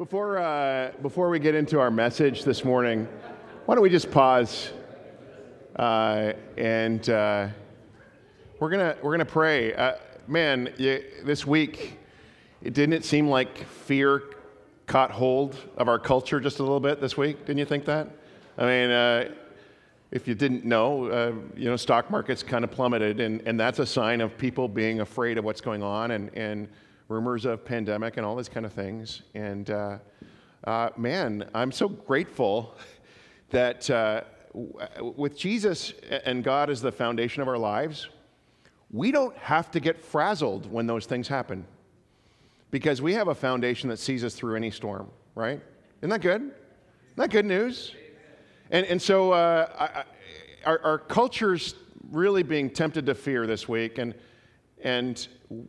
Before, uh, before we get into our message this morning, why don't we just pause uh, and uh, we're gonna we're gonna pray. Uh, man, you, this week, it didn't it seem like fear caught hold of our culture just a little bit this week? Didn't you think that? I mean, uh, if you didn't know, uh, you know, stock markets kind of plummeted, and, and that's a sign of people being afraid of what's going on and and rumors of pandemic and all these kind of things. And uh, uh, man, I'm so grateful that uh, with Jesus and God as the foundation of our lives, we don't have to get frazzled when those things happen because we have a foundation that sees us through any storm, right? Isn't that good? Isn't that good news? And, and so uh, I, our, our culture's really being tempted to fear this week. And and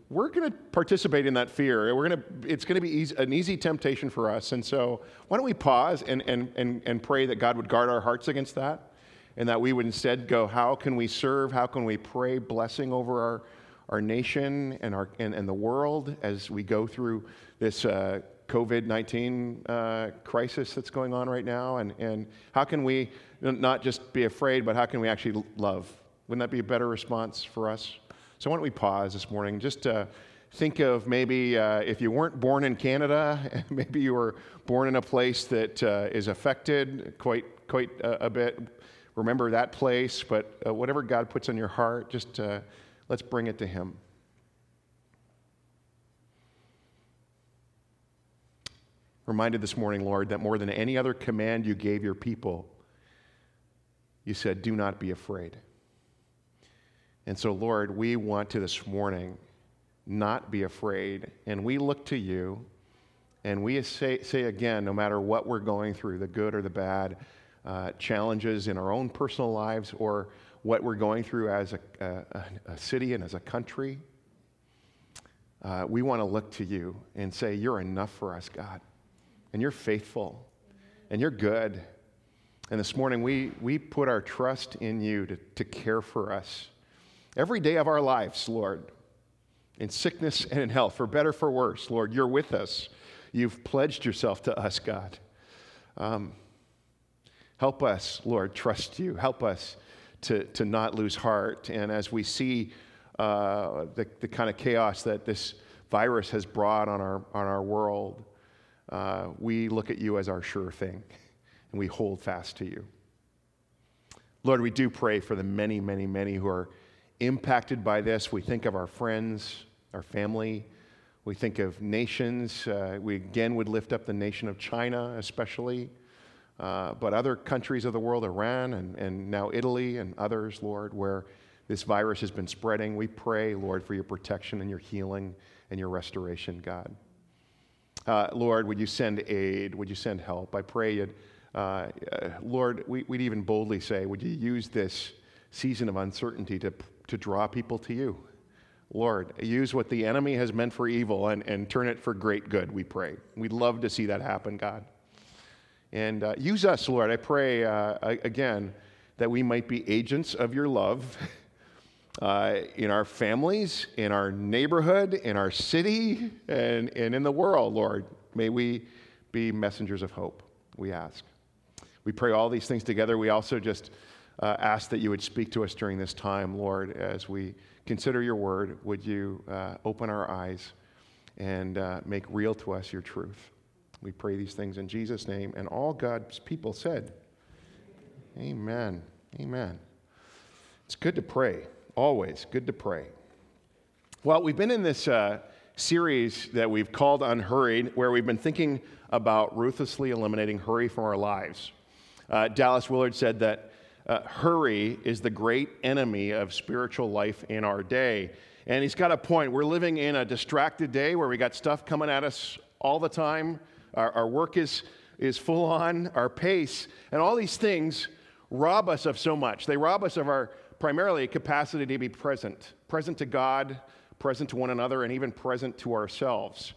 we're going to participate in that fear. We're going to, it's going to be easy, an easy temptation for us. And so, why don't we pause and, and, and, and pray that God would guard our hearts against that? And that we would instead go, how can we serve? How can we pray blessing over our, our nation and, our, and, and the world as we go through this uh, COVID 19 uh, crisis that's going on right now? And, and how can we not just be afraid, but how can we actually love? Wouldn't that be a better response for us? So why don't we pause this morning just to think of maybe uh, if you weren't born in Canada, maybe you were born in a place that uh, is affected quite, quite a, a, bit. Remember that place, but uh, whatever God puts on your heart, just uh, let's bring it to Him. Reminded this morning, Lord, that more than any other command you gave your people, you said, Do not be afraid. And so, Lord, we want to this morning not be afraid. And we look to you and we say, say again, no matter what we're going through, the good or the bad, uh, challenges in our own personal lives or what we're going through as a, a, a city and as a country, uh, we want to look to you and say, You're enough for us, God. And you're faithful and you're good. And this morning, we, we put our trust in you to, to care for us every day of our lives, Lord, in sickness and in health, for better, for worse. Lord, you're with us. You've pledged yourself to us, God. Um, help us, Lord, trust you. Help us to, to not lose heart. And as we see uh, the, the kind of chaos that this virus has brought on our, on our world, uh, we look at you as our sure thing and we hold fast to you. Lord, we do pray for the many, many, many who are impacted by this. We think of our friends, our family. We think of nations. Uh, we again would lift up the nation of China, especially, uh, but other countries of the world, Iran and, and now Italy and others, Lord, where this virus has been spreading. We pray, Lord, for your protection and your healing and your restoration, God. Uh, Lord, would you send aid? Would you send help? I pray you'd, uh, uh, Lord, we, would even boldly say, would you use this season of uncertainty to to draw people to you. Lord, use what the enemy has meant for evil and, and turn it for great good, we pray. We'd love to see that happen, God. And uh, use us, Lord. I pray uh, again that we might be agents of your love uh, in our families, in our neighborhood, in our city, and, and in the world, Lord. May we be messengers of hope, we ask. We pray all these things together. We also just uh, ask that you would speak to us during this time, Lord, as we consider your word. Would you uh, open our eyes and uh, make real to us your truth? We pray these things in Jesus' name. And all God's people said, Amen. Amen. It's good to pray, always good to pray. Well, we've been in this uh, series that we've called Unhurried, where we've been thinking about ruthlessly eliminating hurry from our lives. Uh, Dallas Willard said that uh, hurry is the great enemy of spiritual life in our day. And he's got a point. We're living in a distracted day where we got stuff coming at us all the time. Our, our work is, is full on, our pace, and all these things rob us of so much. They rob us of our primarily capacity to be present, present to God, present to one another, and even present to ourselves.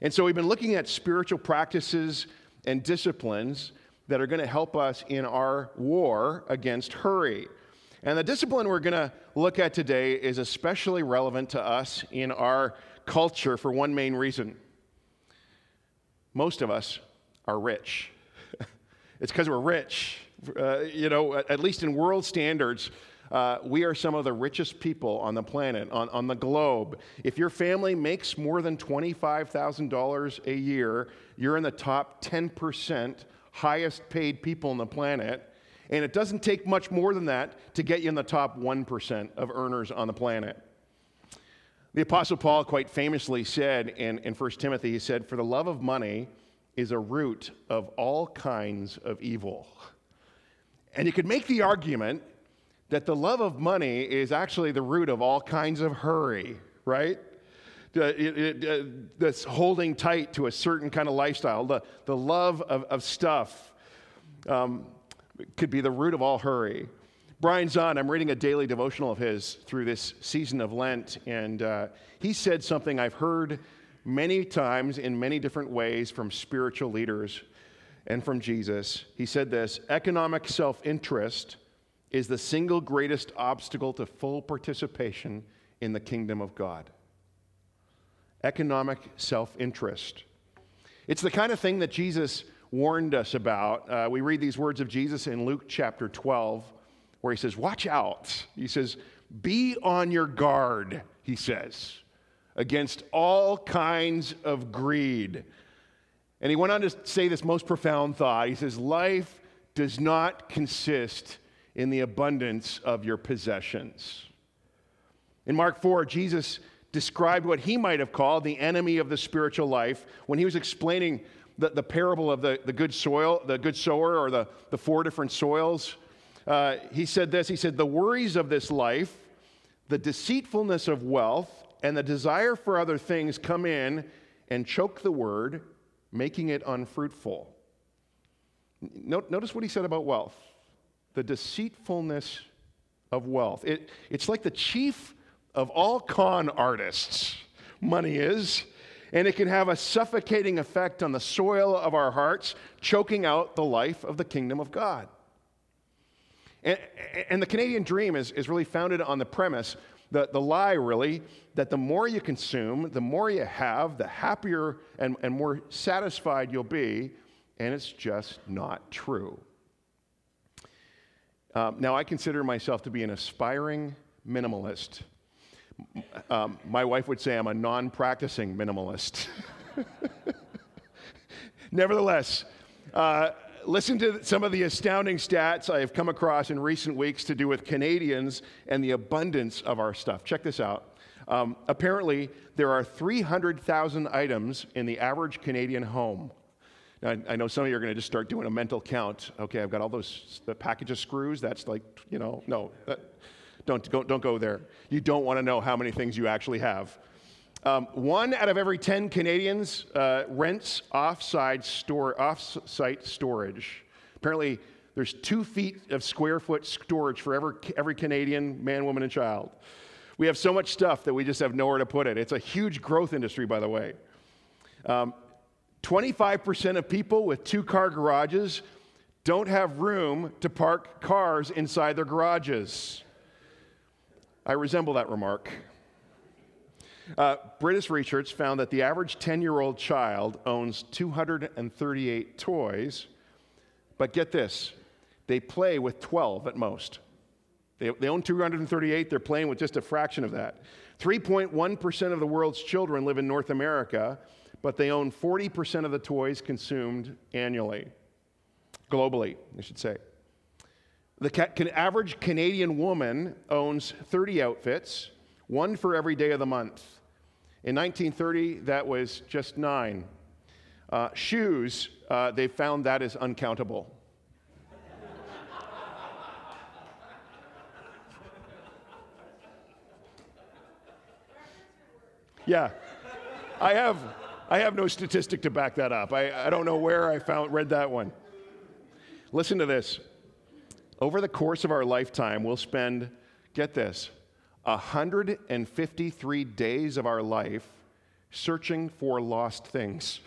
And so we've been looking at spiritual practices and disciplines that are going to help us in our war against hurry. And the discipline we're going to look at today is especially relevant to us in our culture for one main reason. most of us are rich. it's because we're rich. Uh, you know, at least in world standards, uh, we are some of the richest people on the planet, on, on the globe. If your family makes more than $25,000 a year, you're in the top 10% highest paid people on the planet. And it doesn't take much more than that to get you in the top 1% of earners on the planet. The Apostle Paul quite famously said in, in 1 Timothy, he said, For the love of money is a root of all kinds of evil. And you could make the argument that the love of money is actually the root of all kinds of hurry, right? It, it, uh, this holding tight to a certain kind of lifestyle, the, the love of, of stuff um, could be the root of all hurry. Brian Zahnd, I'm reading a daily devotional of his through this season of Lent, and uh, he said something I've heard many times in many different ways from spiritual leaders and from Jesus. He said this economic self interest is the single greatest obstacle to full participation in the kingdom of God. Economic self interest. It's the kind of thing that Jesus warned us about. Uh, we read these words of Jesus in Luke chapter 12, where he says, Watch out. He says, Be on your guard, he says, against all kinds of greed. And he went on to say this most profound thought. He says, Life does not consist in the abundance of your possessions. In Mark 4, Jesus described what he might have called the enemy of the spiritual life when he was explaining the, the parable of the, the good soil, the good sower, or the, the four different soils. Uh, he said this He said, The worries of this life, the deceitfulness of wealth, and the desire for other things come in and choke the word, making it unfruitful. Notice what he said about wealth the deceitfulness of wealth. It, it's like the chief of all con artists, money is, and it can have a suffocating effect on the soil of our hearts, choking out the life of the kingdom of God. And, and the Canadian dream is, is really founded on the premise, the, the lie really, that the more you consume, the more you have, the happier and, and more satisfied you'll be, and it's just not true. Um, now, I consider myself to be an aspiring minimalist. Um, my wife would say I'm a non practicing minimalist. Nevertheless, uh, listen to some of the astounding stats I have come across in recent weeks to do with Canadians and the abundance of our stuff. Check this out. Um, apparently, there are 300,000 items in the average Canadian home. I, I know some of you are going to just start doing a mental count. Okay, I've got all those the package of screws. That's like you know no, that, don't don't don't go there. You don't want to know how many things you actually have. Um, one out of every 10 Canadians uh, rents off-site, store, off-site storage. Apparently, there's two feet of square foot storage for every, every Canadian man, woman, and child. We have so much stuff that we just have nowhere to put it. It's a huge growth industry, by the way. Um, 25% of people with two car garages don't have room to park cars inside their garages. I resemble that remark. Uh, British research found that the average 10 year old child owns 238 toys, but get this, they play with 12 at most. They, they own 238, they're playing with just a fraction of that. 3.1% of the world's children live in North America, but they own 40% of the toys consumed annually, globally, I should say. The ca- average Canadian woman owns 30 outfits, one for every day of the month. In 1930, that was just nine. Uh, shoes, uh, they found that is uncountable. yeah, I have. I have no statistic to back that up. I, I don't know where I found read that one. Listen to this. Over the course of our lifetime, we'll spend, get this, 153 days of our life searching for lost things.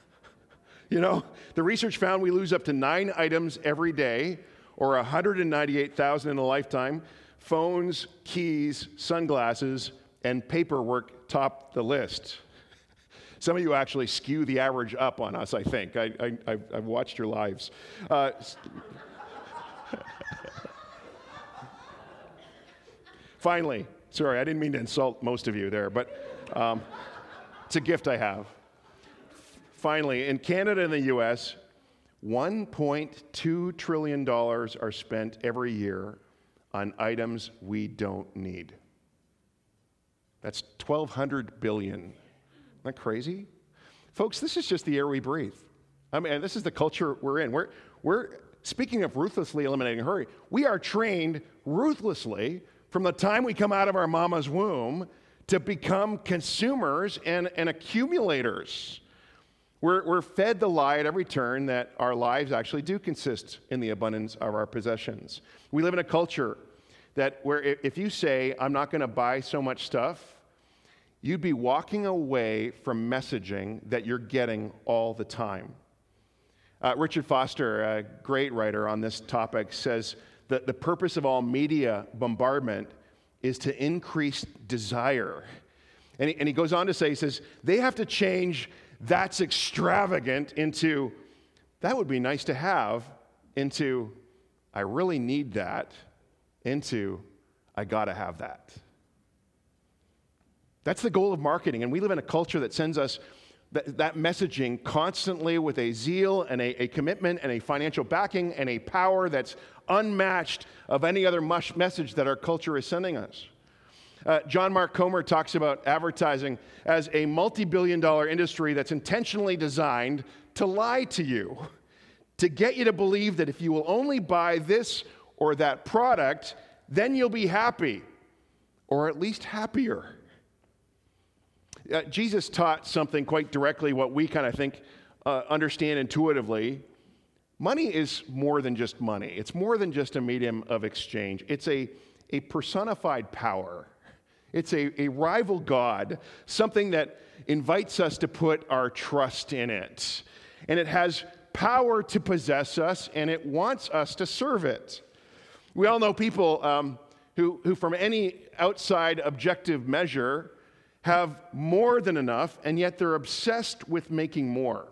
you know, the research found we lose up to nine items every day, or 198,000 in a lifetime. Phones, keys, sunglasses, and paperwork top the list. Some of you actually skew the average up on us, I think. I, have watched your lives. Uh, finally, sorry, I didn't mean to insult most of you there, but um, it's a gift I have. Finally, in Canada and the US, $1.2 trillion are spent every year on items we don't need. That's 1,200 billion. Isn't that crazy? Folks, this is just the air we breathe. I mean, this is the culture we're in. We're, we're speaking of ruthlessly eliminating hurry, we are trained ruthlessly from the time we come out of our mama's womb to become consumers and, and accumulators. We're, we're fed the lie at every turn that our lives actually do consist in the abundance of our possessions. We live in a culture that where if you say, I'm not going to buy so much stuff, you'd be walking away from messaging that you're getting all the time. Uh, Richard Foster, a great writer on this topic, says that the purpose of all media bombardment is to increase desire. And he, and he goes on to say, he says, they have to change that's extravagant into that would be nice to have, into I really need that, into I gotta have that. That's the goal of marketing. And we live in a culture that sends us that, that messaging constantly with a zeal and a, a, commitment and a financial backing and a power that's unmatched of any other message that our culture is sending us. Uh, John Mark Comer talks about advertising as a multi billion dollar industry that's intentionally designed to lie to you, to get you to believe that if you will only buy this or that product, then you'll be happy, or at least happier. Uh, Jesus taught something quite directly, what we kind of think, uh, understand intuitively. Money is more than just money, it's more than just a medium of exchange, it's a, a personified power. It's a, a rival God, something that invites us to put our trust in it. And it has power to possess us, and it wants us to serve it. We all know people um, who, who, from any outside objective measure, have more than enough, and yet they're obsessed with making more.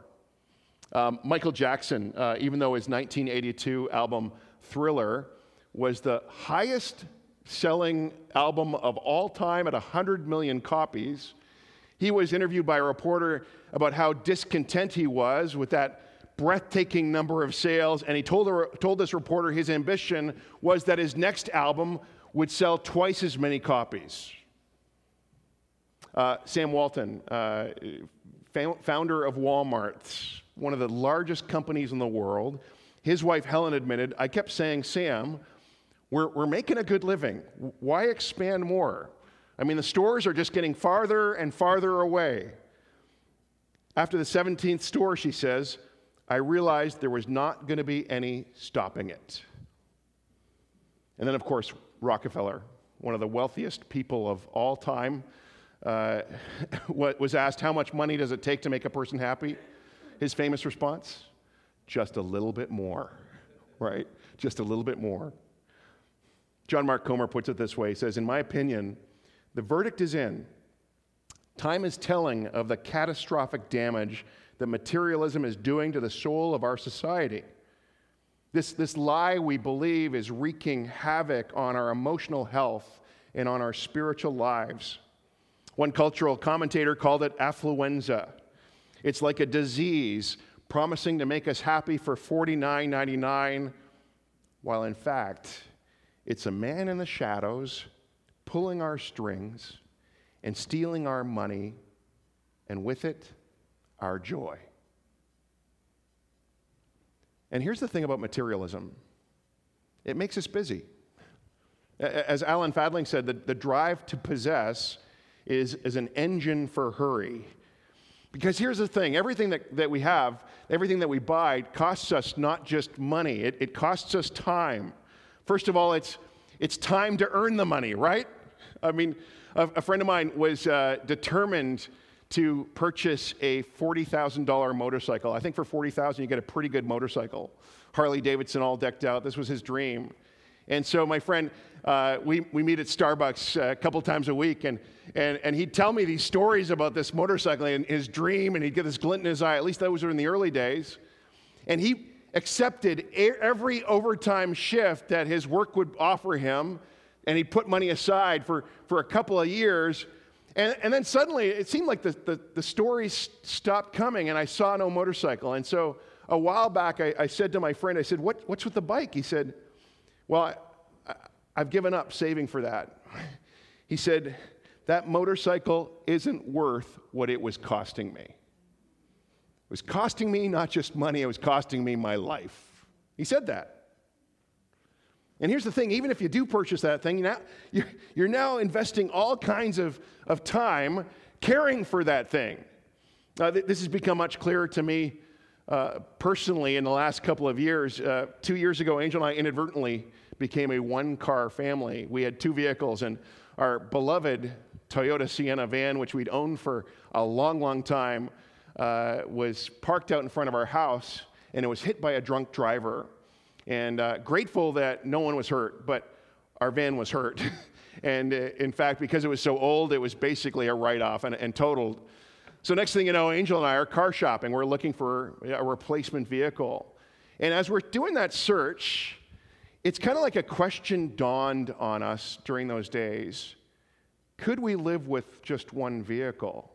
Um, Michael Jackson, uh, even though his 1982 album Thriller was the highest selling album of all time at 100 million copies, he was interviewed by a reporter about how discontent he was with that breathtaking number of sales, and he told, told this reporter his ambition was that his next album would sell twice as many copies. Uh, Sam Walton, uh, founder of Walmart, one of the largest companies in the world, his wife Helen admitted, I kept saying, Sam, we're, we're making a good living. Why expand more? I mean, the stores are just getting farther and farther away. After the 17th store, she says, I realized there was not going to be any stopping it. And then, of course, Rockefeller, one of the wealthiest people of all time, uh, was asked, How much money does it take to make a person happy? His famous response, Just a little bit more, right? Just a little bit more. John Mark Comer puts it this way He says, In my opinion, the verdict is in. Time is telling of the catastrophic damage that materialism is doing to the soul of our society. This, this lie we believe is wreaking havoc on our emotional health and on our spiritual lives. One cultural commentator called it affluenza. It's like a disease promising to make us happy for $49.99, while in fact, it's a man in the shadows pulling our strings and stealing our money, and with it, our joy. And here's the thing about materialism it makes us busy. As Alan Fadling said, the, the drive to possess is, is an engine for hurry. Because here's the thing everything that, that we have, everything that we buy, costs us not just money, it, it costs us time. First of all, it's, it's time to earn the money, right? I mean, a, a friend of mine was uh, determined to purchase a $40,000 motorcycle. I think for 40,000 you get a pretty good motorcycle. Harley Davidson all decked out. This was his dream. And so, my friend, uh, we, we meet at Starbucks uh, a couple times a week, and, and, and he'd tell me these stories about this motorcycle and his dream, and he'd get this glint in his eye. At least those were in the early days. And he accepted every overtime shift that his work would offer him, and he'd put money aside for, for a couple of years. And, and then suddenly it seemed like the, the, the stories stopped coming, and I saw no motorcycle. And so a while back, I, I said to my friend, I said, what, What's with the bike? He said, Well, I've given up saving for that. He said, That motorcycle isn't worth what it was costing me. It was costing me not just money, it was costing me my life. He said that. And here's the thing even if you do purchase that thing, you're now investing all kinds of, of time caring for that thing. Uh, this has become much clearer to me uh, personally in the last couple of years. Uh, two years ago, Angel and I inadvertently became a one car family. We had two vehicles, and our beloved Toyota Sienna van, which we'd owned for a long, long time, uh, was parked out in front of our house and it was hit by a drunk driver. And uh, grateful that no one was hurt, but our van was hurt. and uh, in fact, because it was so old, it was basically a write off and, and totaled. So, next thing you know, Angel and I are car shopping. We're looking for a replacement vehicle. And as we're doing that search, it's kind of like a question dawned on us during those days could we live with just one vehicle?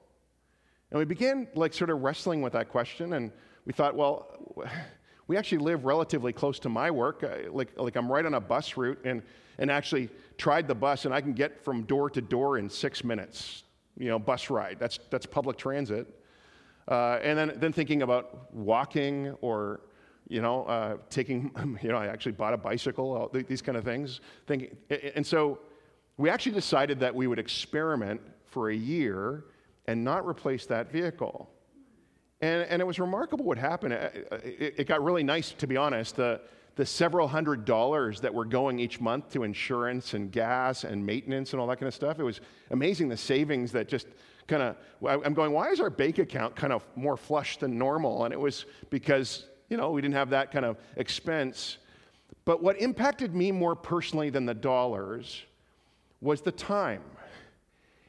And we began like sort of wrestling with that question, and we thought, well, we actually live relatively close to my work. Like, like I'm right on a bus route, and, and actually tried the bus, and I can get from door to door in six minutes you know, bus ride. That's, that's public transit. Uh, and then, then thinking about walking or, you know, uh, taking, you know, I actually bought a bicycle, these kind of things. Thinking, and so we actually decided that we would experiment for a year and not replace that vehicle. And, and it was remarkable what happened. It, it got really nice, to be honest. The, the several hundred dollars that were going each month to insurance and gas and maintenance and all that kind of stuff. It was amazing the savings that just kind of, I'm going, why is our bank account kind of more flush than normal? And it was because, you know, we didn't have that kind of expense. But what impacted me more personally than the dollars was the time.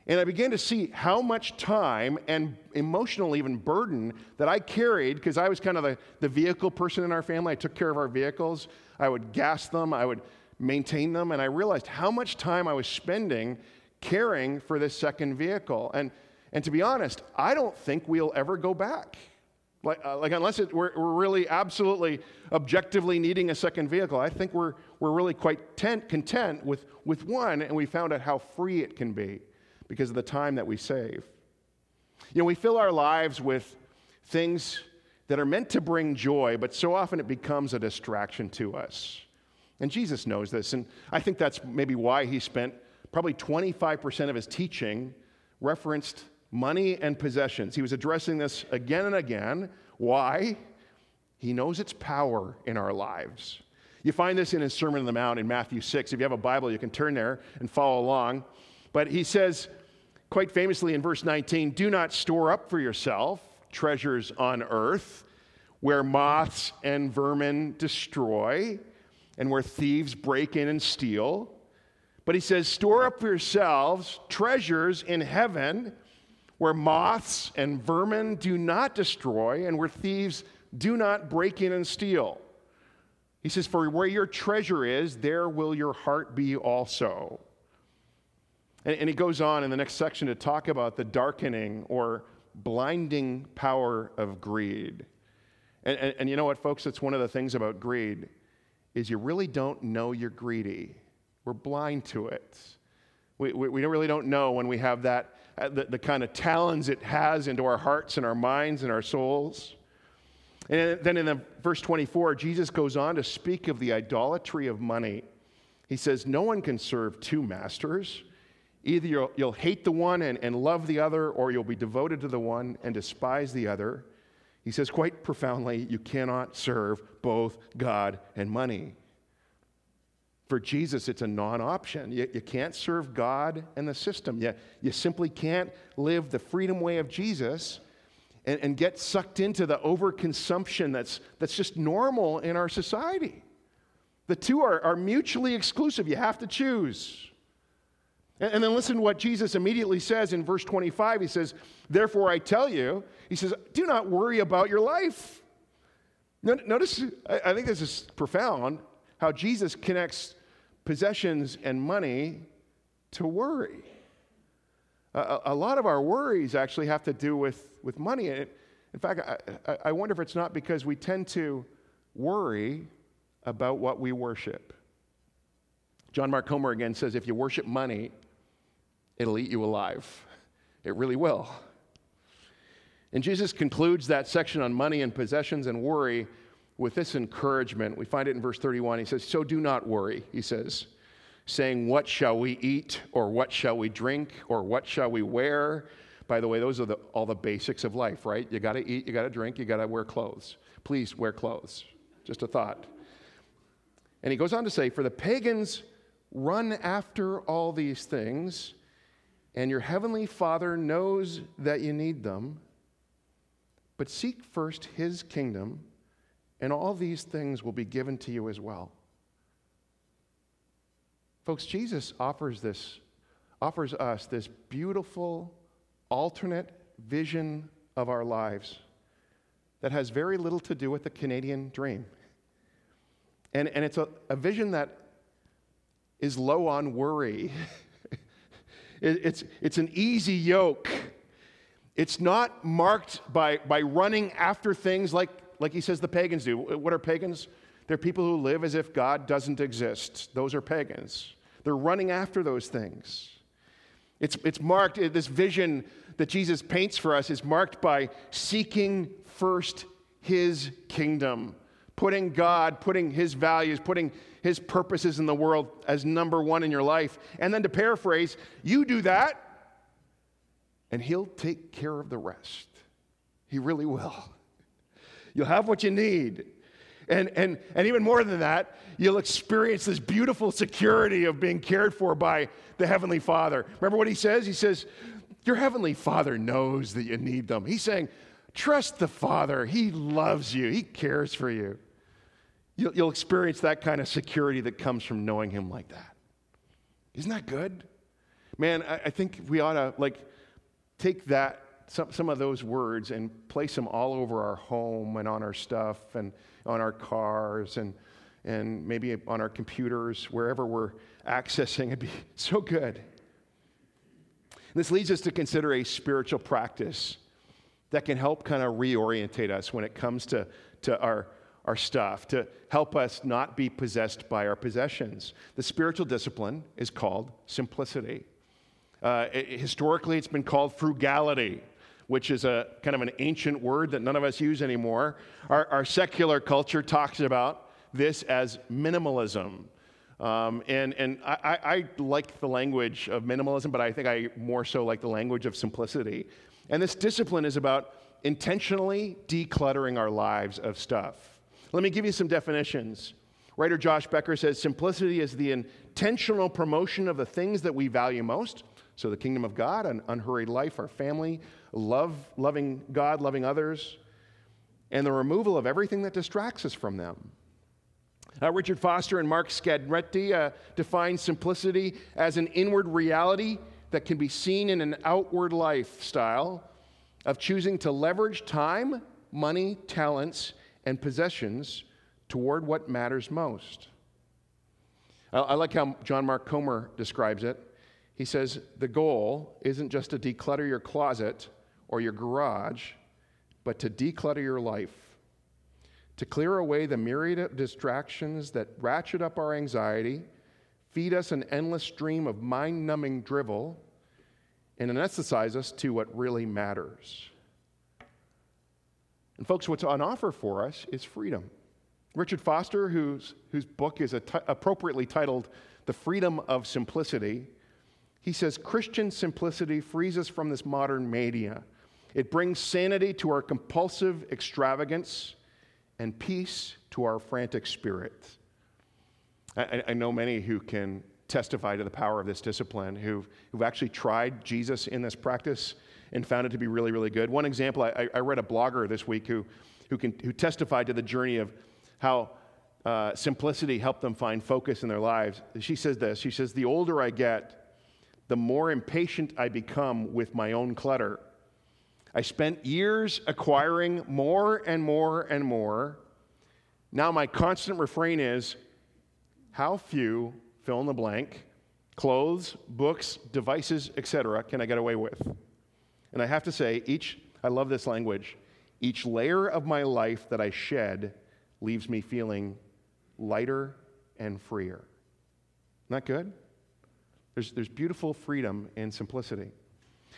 And I began to see how much time and emotional, even burden, that I carried because I was kind of the, the vehicle person in our family. I took care of our vehicles, I would gas them, I would maintain them, and I realized how much time I was spending caring for this second vehicle. And, and to be honest, I don't think we'll ever go back. Like, uh, like unless it, we're, we're, really absolutely objectively needing a second vehicle, I think we're, we're really quite tent, content with, with one, and we found out how free it can be because of the time that we save. You know, we fill our lives with things that are meant to bring joy, but so often it becomes a distraction to us. And Jesus knows this, and I think that's maybe why he spent probably 25% of his teaching referenced money and possessions. He was addressing this again and again. Why? He knows its power in our lives. You find this in his Sermon on the Mount in Matthew 6. If you have a Bible, you can turn there and follow along. But he says, quite famously in verse 19, do not store up for yourself treasures on earth where moths and vermin destroy and where thieves break in and steal. But he says, store up for yourselves treasures in heaven where moths and vermin do not destroy and where thieves do not break in and steal. He says, For where your treasure is, there will your heart be also. And, and he goes on in the next section to talk about the darkening or blinding power of greed. And, and, and, you know what, folks? That's one of the things about greed is you really don't know you're greedy. We're blind to it. We, we, we really don't know when we have that, Uh, the, the kind of talons it has into our hearts and our minds and our souls. And then in the verse 24, Jesus goes on to speak of the idolatry of money. He says, No one can serve two masters. Either you'll, you'll hate the one and, and love the other, or you'll be devoted to the one and despise the other. He says quite profoundly, you cannot serve both God and money. For Jesus, it's a non option. You, you, can't serve God and the system. You, you simply can't live the freedom way of Jesus and, and get sucked into the overconsumption that's, that's just normal in our society. The two are, are mutually exclusive. You have to choose. And, and then listen to what Jesus immediately says in verse 25. He says, Therefore I tell you, he says, do not worry about your life. Notice, I think this is profound, how Jesus connects possessions and money to worry. A, a lot of our worries actually have to do with, with money. In fact, I, I wonder if it's not because we tend to worry about what we worship. John Mark Comer again says if you worship money, it'll eat you alive. It really will. And Jesus concludes that section on money and possessions and worry with this encouragement. We find it in verse 31. He says, So do not worry, he says, saying, What shall we eat, or what shall we drink, or what shall we wear? By the way, those are the, all the basics of life, right? You gotta eat, you gotta drink, you gotta wear clothes. Please wear clothes. Just a thought. And he goes on to say, For the pagans run after all these things, and your heavenly Father knows that you need them. But seek first his kingdom, and all these things will be given to you as well. Folks, Jesus offers this, offers us this beautiful, alternate vision of our lives that has very little to do with the Canadian dream. And, and it's a, a vision that is low on worry. it, it's, it's an easy yoke. It's not marked by, by running after things like, like he says the pagans do. What are pagans? They're people who live as if God doesn't exist. Those are pagans. They're running after those things. It's, it's marked, uh, this vision that Jesus paints for us is marked by seeking first his kingdom, putting God, putting his values, putting his purposes in the world as number one in your life. And then to paraphrase, you do that, and he'll take care of the rest. He really will. You'll have what you need. And, and, and even more than that, you'll experience this beautiful security of being cared for by the Heavenly Father. Remember what he says? He says, Your Heavenly Father knows that you need them. He's saying, Trust the Father. He loves you, He cares for you. You'll, you'll experience that kind of security that comes from knowing Him like that. Isn't that good? Man, I, I think we ought to like take that some, some of those words and place them all over our home and on our stuff and on our cars and, and maybe on our computers, wherever we're accessing. It'd be so good. This leads us to consider a spiritual practice that can help kind of reorientate us when it comes to, to our, our stuff, to help us not be possessed by our possessions. The spiritual discipline is called simplicity. Uh, it, historically, it's been called frugality which is a kind of an ancient word that none of us use anymore. Our, our secular culture talks about this as minimalism. Um, and and I, I, like the language of minimalism, but I think I more so like the language of simplicity. And this discipline is about intentionally decluttering our lives of stuff. Let me give you some definitions. Writer Josh Becker says simplicity is the intentional promotion of the things that we value most. So, the kingdom of God, an unhurried life, our family, love, loving God, loving others, and the removal of everything that distracts us from them. Uh, Richard Foster and Mark Scandrette uh, define simplicity as an inward reality that can be seen in an outward lifestyle of choosing to leverage time, money, talents, and possessions toward what matters most. I, I like how John Mark Comer describes it. He says, The goal isn't just to declutter your closet or your garage, but to declutter your life, to clear away the myriad of distractions that ratchet up our anxiety, feed us an endless stream of mind numbing drivel, and anesthetize us to what really matters. And, folks, what's on offer for us is freedom. Richard Foster, whose, whose book is appropriately titled The Freedom of Simplicity, he says Christian simplicity frees us from this modern mania it brings sanity to our compulsive extravagance and peace to our frantic spirit. I, I, know many who can testify to the power of this discipline who've, who've actually tried Jesus in this practice and found it to be really, really good. One example I, I read a blogger this week who, who, can, who testified to the journey of how uh, simplicity helped them find focus in their lives. She says this She says, The older I get, the more impatient I become with my own clutter. I spent years acquiring more and more and more. Now, my constant refrain is how few, fill in the blank, clothes, books, devices, etc., can I get away with? And I have to say, each, I love this language, each layer of my life that I shed leaves me feeling lighter and freer. Not good? There's, there's beautiful freedom in simplicity.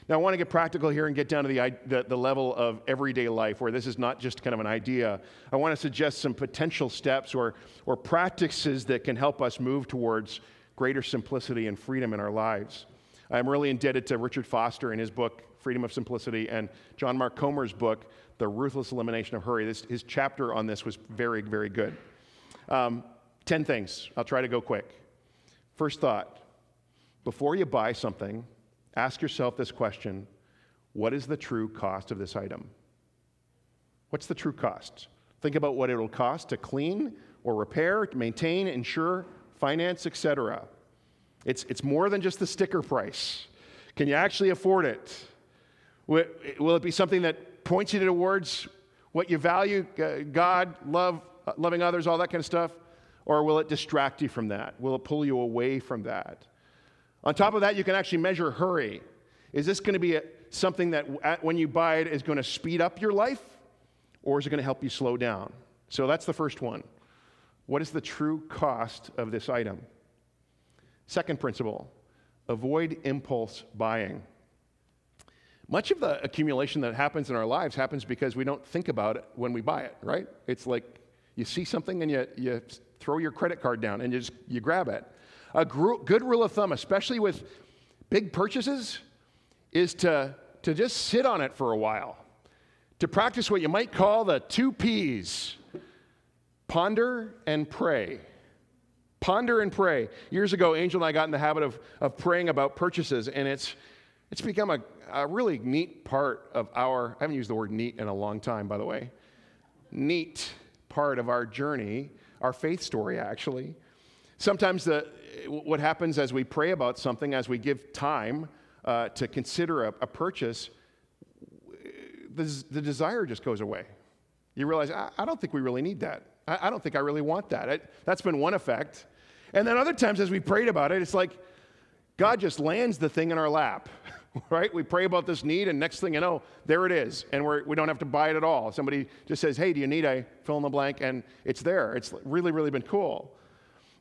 Now, I want to get practical here and get down to the, the, the, level of everyday life where this is not just kind of an idea. I want to suggest some potential steps or, or practices that can help us move towards greater simplicity and freedom in our lives. I'm really indebted to Richard Foster in his book, Freedom of Simplicity, and John Mark Comer's book, The Ruthless Elimination of Hurry. This, his chapter on this was very, very good. Um, 10 things. I'll try to go quick. First thought before you buy something, ask yourself this question What is the true cost of this item? What's the true cost? Think about what it'll cost to clean or repair, maintain, insure, finance, etc. It's, it's more than just the sticker price. Can you actually afford it? Will, it be something that points you towards what you value, God, love, loving others, all that kind of stuff? Or will it distract you from that? Will it pull you away from that? On top of that, you can actually measure hurry. Is this going to be a, something that when you buy it is going to speed up your life, or is it going to help you slow down? So that's the first one. What is the true cost of this item? Second principle avoid impulse buying. Much of the accumulation that happens in our lives happens because we don't think about it when we buy it, right? It's like you see something and you, you throw your credit card down and you just you grab it. A good rule of thumb, especially with big purchases, is to, to just sit on it for a while. To practice what you might call the two P's ponder and pray. Ponder and pray. Years ago, Angel and I got in the habit of, of praying about purchases, and it's, it's become a, a really neat part of our, I haven't used the word neat in a long time, by the way, neat part of our journey, our faith story, actually. Sometimes the, what happens as we pray about something, as we give time uh, to consider a, a purchase, the, the, desire just goes away. You realize, I, I don't think we really need that. I, I don't think I really want that. That's been one effect. And then other times, as we prayed about it, it's like God just lands the thing in our lap, right? We pray about this need, and next thing you know, there it is. And we're, we don't have to buy it at all. Somebody just says, Hey, do you need a fill in the blank? And it's there. It's really, really been cool.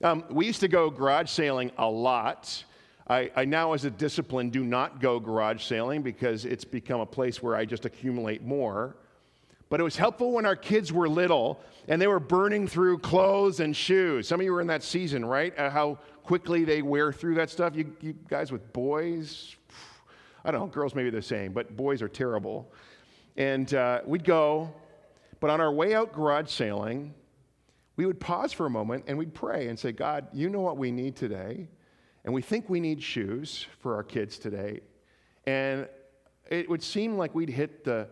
Um, we used to go garage sailing a lot. I, I, now, as a discipline, do not go garage sailing because it's become a place where I just accumulate more. But it was helpful when our kids were little and they were burning through clothes and shoes. Some of you were in that season, right? Uh, how quickly they wear through that stuff. You, you guys with boys, I don't know, girls maybe the same, but boys are terrible. And uh, we'd go, but on our way out garage sailing, we would pause for a moment and we'd pray and say, God, you know what we need today. And we think we need shoes for our kids today. And it would seem like we'd hit the,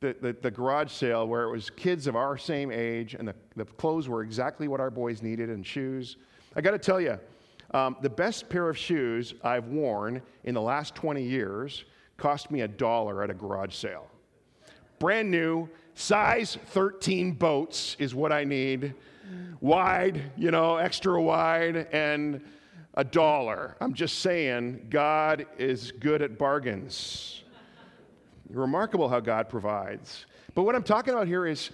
the, the, the garage sale where it was kids of our same age and the, the clothes were exactly what our boys needed and shoes. I got to tell you, um, the best pair of shoes I've worn in the last 20 years cost me a dollar at a garage sale. Brand new, size 13 boats is what I need wide, you know, extra wide, and a dollar. I'm just saying, God is good at bargains. Remarkable how God provides. But what I'm talking about here is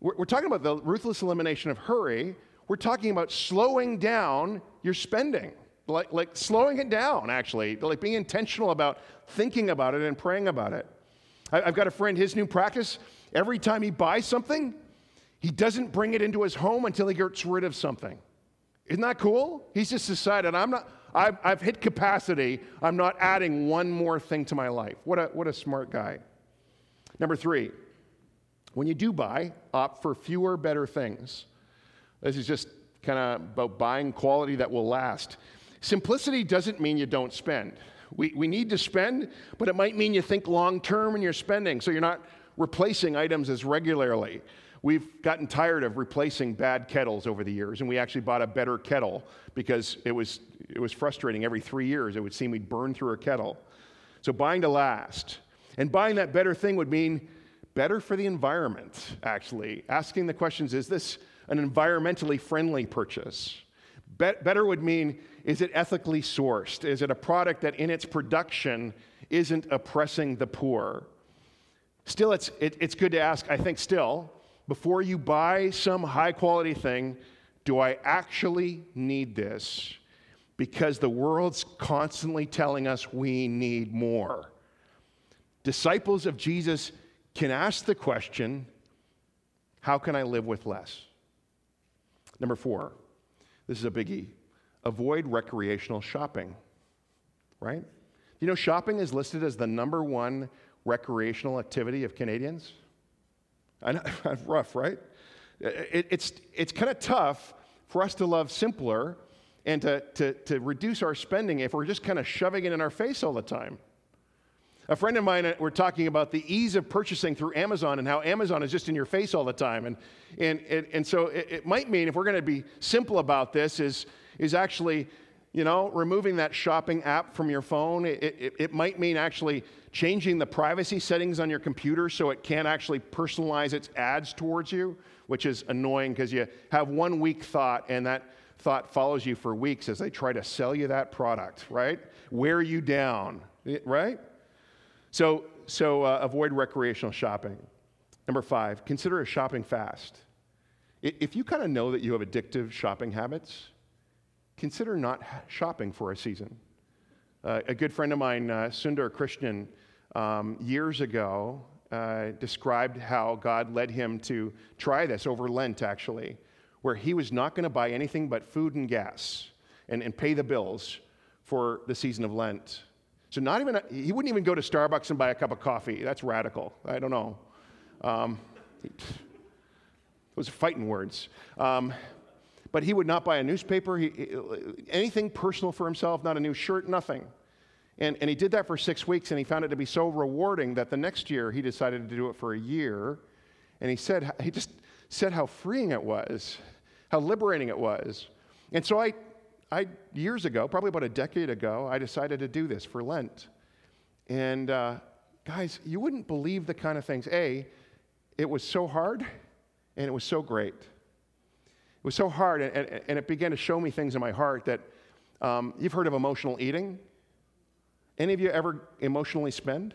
we're, we're talking about the ruthless elimination of hurry. We're talking about slowing down your spending, like, like slowing it down, actually, like being intentional about thinking about it and praying about it. I, I've got a friend, his new practice, every time he buys something, he doesn't bring it into his home until he gets rid of something. Isn't that cool? He's just decided, I'm not, I've, I've hit capacity. I'm not adding one more thing to my life. What a, what a smart guy. Number three, when you do buy, opt for fewer, better things. This is just kind of about buying quality that will last. Simplicity doesn't mean you don't spend. We, we need to spend, but it might mean you think long term in your spending, so you're not replacing items as regularly. We've gotten tired of replacing bad kettles over the years, and we actually bought a better kettle because it was, it was frustrating. Every three years, it would seem we'd burn through a kettle. So buying to last. And buying that better thing would mean better for the environment, actually. Asking the questions is this an environmentally friendly purchase? Be- better would mean is it ethically sourced? Is it a product that in its production isn't oppressing the poor? Still, it's, it, it's good to ask, I think, still, before you buy some high quality thing, do I actually need this? Because the world's constantly telling us we need more. Disciples of Jesus can ask the question how can I live with less? Number four, this is a biggie avoid recreational shopping, right? You know, shopping is listed as the number one recreational activity of Canadians. I know, rough, right? It, it's it's kind of tough for us to love simpler and to, to, to reduce our spending if we're just kind of shoving it in our face all the time. A friend of mine, uh, we're talking about the ease of purchasing through Amazon and how Amazon is just in your face all the time. And, and, and, and so it, it might mean, if we're going to be simple about this, is, is actually, you know, removing that shopping app from your phone. It, it, it might mean actually changing the privacy settings on your computer so it can't actually personalize its ads towards you, which is annoying because you have one weak thought and that thought follows you for weeks as they try to sell you that product, right? Wear you down, right? So, so uh, avoid recreational shopping. Number five, consider a shopping fast. If you kind of know that you have addictive shopping habits, consider not shopping for a season. Uh, a good friend of mine, uh, Sundar Krishnan, um, years ago uh, described how God led him to try this over Lent, actually, where he was not going to buy anything but food and gas and, and pay the bills for the season of Lent. So not even he wouldn't even go to Starbucks and buy a cup of coffee. That's radical. I don't know. Um, those are fighting words. Um, but he would not buy a newspaper, he, anything personal for himself, not a new shirt, nothing. And, and he did that for six weeks, and he found it to be so rewarding that the next year he decided to do it for a year. And he said, he just said how freeing it was, how liberating it was. And so I, I, years ago, probably about a decade ago, I decided to do this for Lent. And uh, guys, you wouldn't believe the kind of things. A, it was so hard and it was so great. It was so hard, and, and, it began to show me things in my heart that um, you've heard of emotional eating. Any of you ever emotionally spend?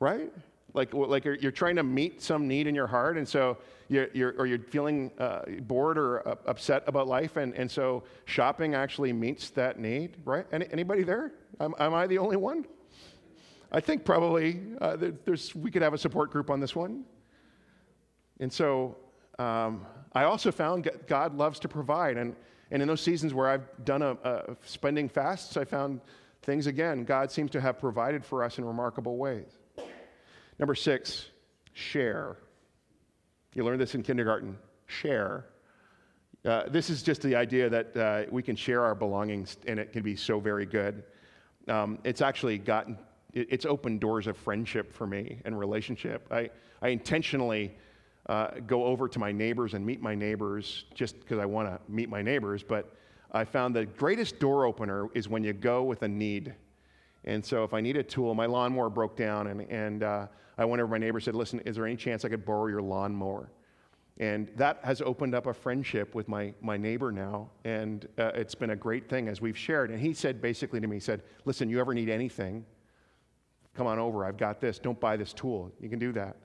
Right? Like, like you're, trying to meet some need in your heart, and so you're, you're or you're feeling uh, bored or uh, upset about life, and, and so shopping actually meets that need, right? Any, anybody there? Am, am I the only one? I think probably uh, there's, we could have a support group on this one. And so um, I also found God loves to provide. And, and in those seasons where I've done a, a spending fasts, I found things again, God seems to have provided for us in remarkable ways. Number six, share. You learned this in kindergarten. Share. Uh, this is just the idea that uh, we can share our belongings and it can be so very good. Um, it's actually gotten, it, it's opened doors of friendship for me and relationship. I, I intentionally uh, go over to my neighbors and meet my neighbors just because I want to meet my neighbors, but I found the greatest door opener is when you go with a need. And so if I need a tool, my lawnmower broke down, and, and uh, I went over to my neighbor said, Listen, is there any chance I could borrow your lawnmower? And that has opened up a friendship with my, my neighbor now, and uh, it's been a great thing as we've shared. And he said basically to me, he said, Listen, you ever need anything, come on over. I've got this. Don't buy this tool. You can do that.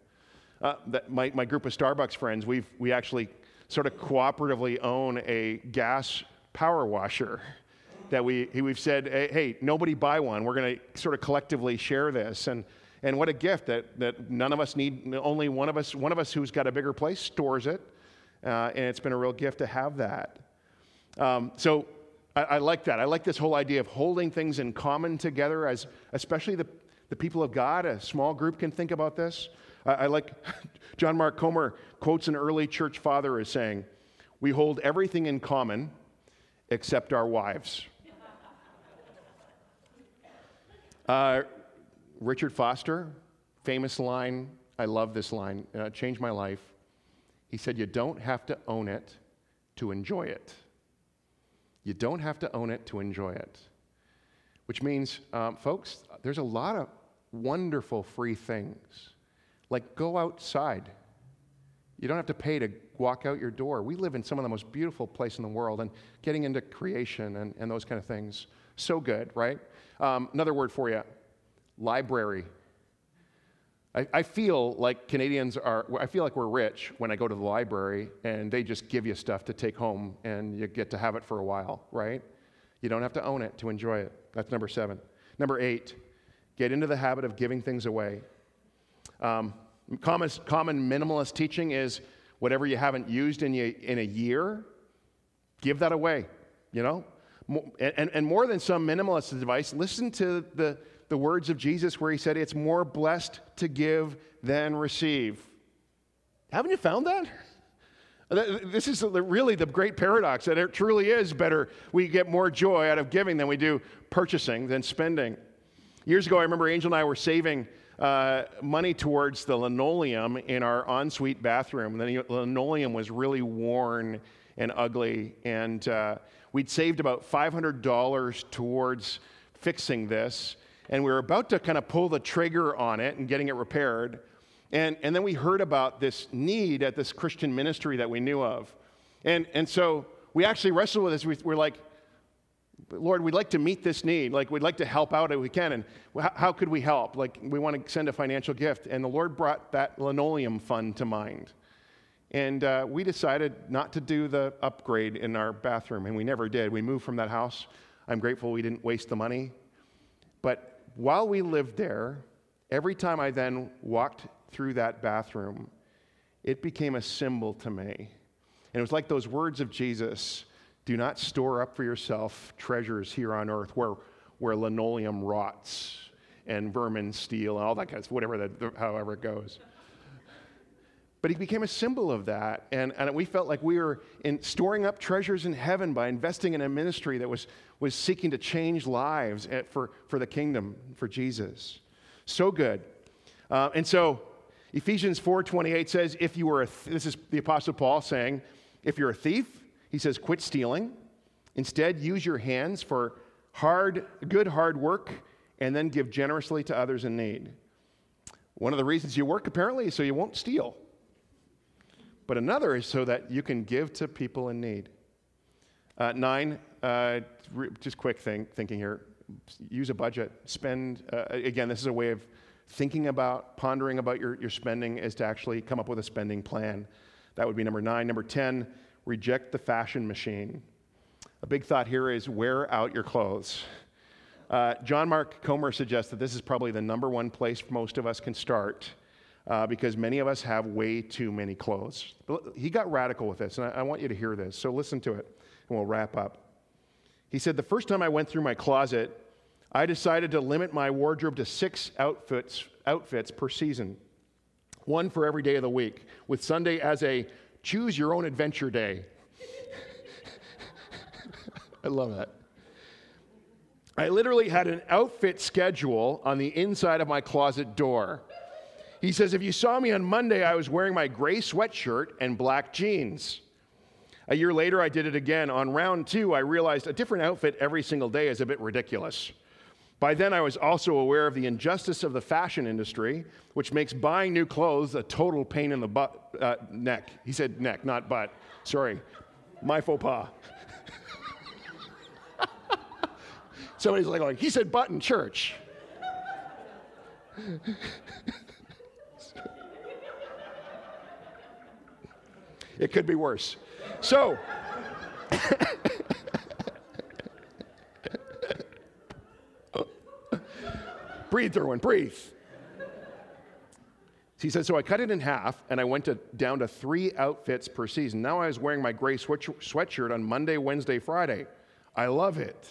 Uh, my, my group of Starbucks friends, we've, we actually sort of cooperatively own a gas power washer that we, we've said, hey, hey, nobody buy one. We're going to sort of collectively share this. And, and what a gift that, that none of us need, only one of us, one of us who's got a bigger place stores it. Uh, and it's been a real gift to have that. Um, so I, I, like that. I like this whole idea of holding things in common together, as especially the, the people of God. A small group can think about this. I, I like John Mark Comer quotes an early church father as saying, We hold everything in common except our wives. Uh, Richard Foster, famous line. I love this line. Uh, changed my life. He said, You don't have to own it to enjoy it. You don't have to own it to enjoy it. Which means, um, folks, there's a lot of wonderful free things. Like go outside. You don't have to pay to walk out your door. We live in some of the most beautiful place in the world, and getting into creation and, and those kind of things. So good, right? Um, another word for you library. I, I, feel like Canadians are, I feel like we're rich when I go to the library and they just give you stuff to take home and you get to have it for a while, right? You don't have to own it to enjoy it. That's number seven. Number eight, get into the habit of giving things away. Um, common, common minimalist teaching is whatever you haven't used in, you, in a year, give that away, you know? And, and more than some minimalist advice, listen to the, the words of Jesus where he said, It's more blessed to give than receive. Haven't you found that? This is really the great paradox that it truly is better. We get more joy out of giving than we do purchasing, than spending. Years ago, I remember Angel and I were saving uh, money towards the linoleum in our ensuite bathroom. The linoleum was really worn and ugly, and uh, we'd saved about $500 towards fixing this, and we were about to kind of pull the trigger on it and getting it repaired. And, and then we heard about this need at this Christian ministry that we knew of. And, and so we actually wrestled with this. We, we're like, Lord, we'd like to meet this need. Like, we'd like to help out if we can. And how, could we help? Like, we want to send a financial gift. And the Lord brought that linoleum fund to mind. And uh, we decided not to do the upgrade in our bathroom, and we never did. We moved from that house. I'm grateful we didn't waste the money. But while we lived there, every time I then walked through that bathroom, it became a symbol to me. And it was like those words of Jesus do not store up for yourself treasures here on earth where, where linoleum rots and vermin steal and all that kind of whatever that, however it goes. But he became a symbol of that. And, and we felt like we were in storing up treasures in heaven by investing in a ministry that was, was seeking to change lives for, for the kingdom, for Jesus. So good. Uh, and so Ephesians 4.28 says, if you were a, th- this is the Apostle Paul saying, if you're a thief, he says, quit stealing. Instead, use your hands for hard, good hard work, and then give generously to others in need. One of the reasons you work, apparently, is so you won't steal. But another is so that you can give to people in need. Uh, nine, uh, just quick thing, thinking here use a budget. Spend, uh, again, this is a way of thinking about, pondering about your, your spending, is to actually come up with a spending plan. That would be number nine. Number 10, reject the fashion machine. A big thought here is wear out your clothes. Uh, John Mark Comer suggests that this is probably the number one place most of us can start uh, because many of us have way too many clothes. He got radical with this, and I, I want you to hear this. So listen to it, and we'll wrap up. He said, The first time I went through my closet, I decided to limit my wardrobe to six outfits, outfits per season, one for every day of the week, with Sunday as a choose your own adventure day. I love that. I literally had an outfit schedule on the inside of my closet door. He says, If you saw me on Monday, I was wearing my gray sweatshirt and black jeans. A year later, I did it again. On round two, I realized a different outfit every single day is a bit ridiculous. By then, I was also aware of the injustice of the fashion industry, which makes buying new clothes a total pain in the butt, uh, neck. He said neck, not butt. Sorry, my faux pas. Somebody's like, he said butt in church. it could be worse. So, breathe, Durwin, breathe. He said, so I cut it in half and I went to, down to three outfits per season. Now I was wearing my gray sweatshirt on Monday, Wednesday, Friday. I love it.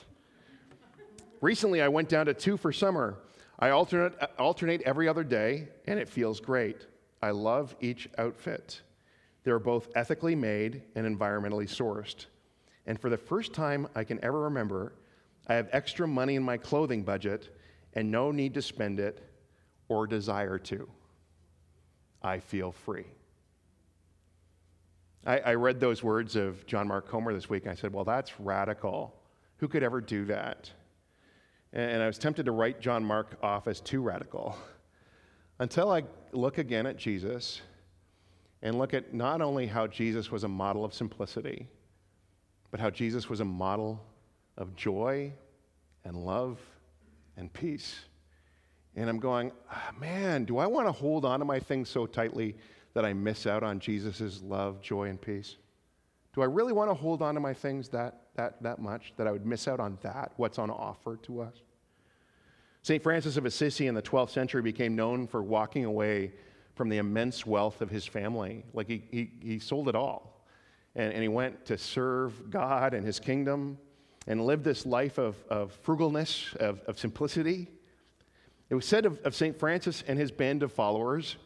Recently, I went down to two for summer. I alternate, alternate every other day, and it feels great. I love each outfit. They're both ethically made and environmentally sourced. And for the first time I can ever remember, I have extra money in my clothing budget and no need to spend it or desire to. I feel free. I, I read those words of John Mark Comer this week, and I said, Well, that's radical. Who could ever do that? And I was tempted to write John Mark off as too radical until I look again at Jesus and look at not only how Jesus was a model of simplicity, but how Jesus was a model of joy and love and peace. And I'm going, oh, man, do I want to hold on to my things so tightly that I miss out on Jesus' love, joy, and peace? Do I really want to hold on to my things that, that, that much that I would miss out on that, what's on offer to us? St. Francis of Assisi in the 12th century became known for walking away from the immense wealth of his family. Like he, he, he sold it all. And, and he went to serve God and his kingdom and lived this life of, of frugalness, of, of simplicity. It was said of, of St. Francis and his band of followers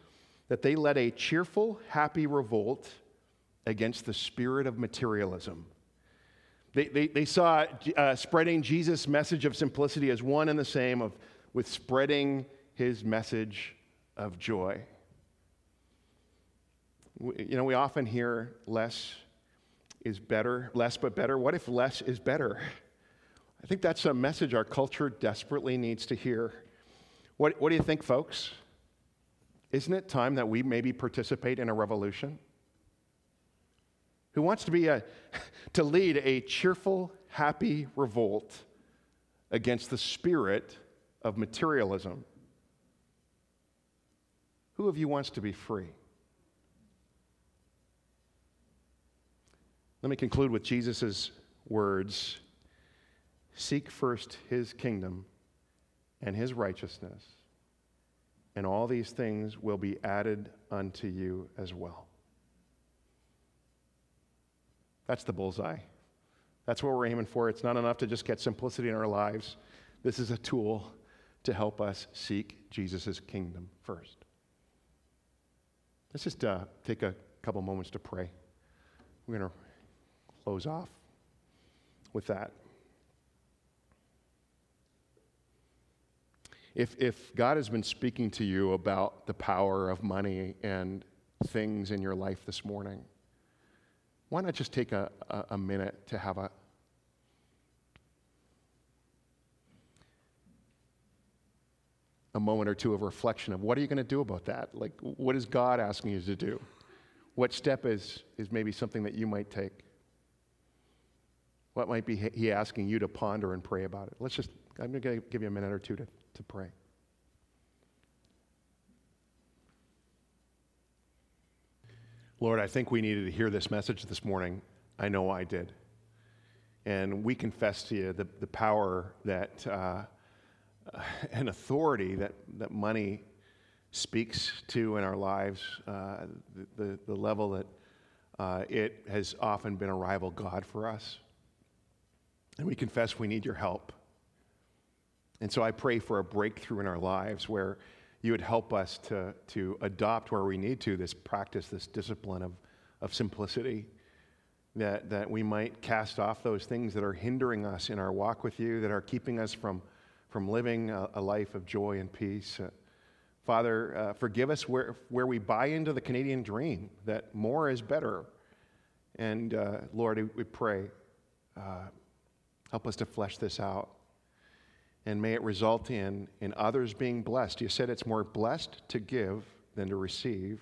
that they led a cheerful, happy revolt against the spirit of materialism. They, they, they saw uh, spreading Jesus' message of simplicity as one and the same of, with spreading his message of joy. We, you know, we often hear less is better, less but better. What if less is better? I think that's a message our culture desperately needs to hear. What, what do you think, folks? Isn't it time that we maybe participate in a revolution? who wants to be a, to lead a cheerful, happy revolt against the spirit of materialism. Who of you wants to be free? Let me conclude with Jesus' words Seek first his kingdom and his righteousness, and all these things will be added unto you as well. That's the bullseye. That's what we're aiming for. It's not enough to just get simplicity in our lives. This is a tool to help us seek Jesus' kingdom first. Let's just uh, take a couple moments to pray. We're going to close off with that. If, if God has been speaking to you about the power of money and things in your life this morning, why not just take a, a, a minute to have a a moment or two of reflection of what are you going to do about that? Like, what is God asking you to do? What step is, is maybe something that you might take? What might be He asking you to ponder and pray about it? Let's just, I'm going to give you a minute or two to, to pray. Lord, I think we needed to hear this message this morning. I know I did. And we confess to you the, the power that uh, and authority that, that money speaks to in our lives, uh, the, the, the, level that uh, it has often been a rival God for us. And we confess we need your help. And so I pray for a breakthrough in our lives where you would help us to, to adopt where we need to this practice, this discipline of, of simplicity, that, that we might cast off those things that are hindering us in our walk with you, that are keeping us from, from living a, a life of joy and peace. Uh, Father, uh, forgive us where, where we buy into the Canadian dream that more is better. And uh, Lord, we pray, uh, help us to flesh this out and may it result in, in others being blessed. You said it's more blessed to give than to receive.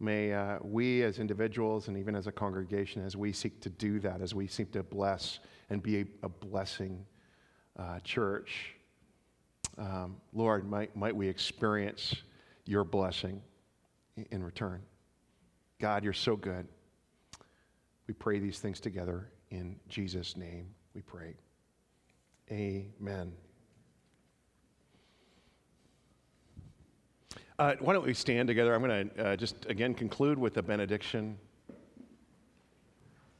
May uh, we as individuals and even as a congregation, as we seek to do that, as we seek to bless and be a, a blessing uh, church, um, Lord, might, might we experience your blessing in return. God, you're so good. We pray these things together in Jesus' name. We pray. Amen. Uh, why don't we stand together? I'm going to uh, just again conclude with a benediction.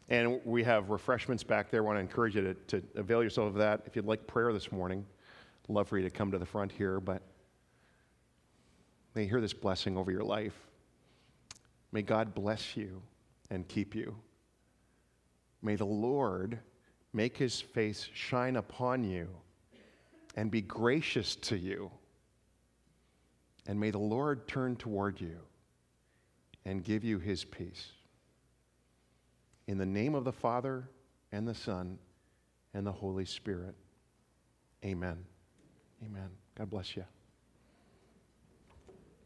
And we have refreshments back there. I want to encourage you to, to avail yourself of that. If you'd like prayer this morning, I'd love for you to come to the front here. But may you hear this blessing over your life. May God bless you and keep you. May the Lord make his face shine upon you and be gracious to you. And may the Lord turn toward you and give you his peace. In the name of the Father, and the Son, and the Holy Spirit. Amen. Amen. God bless you.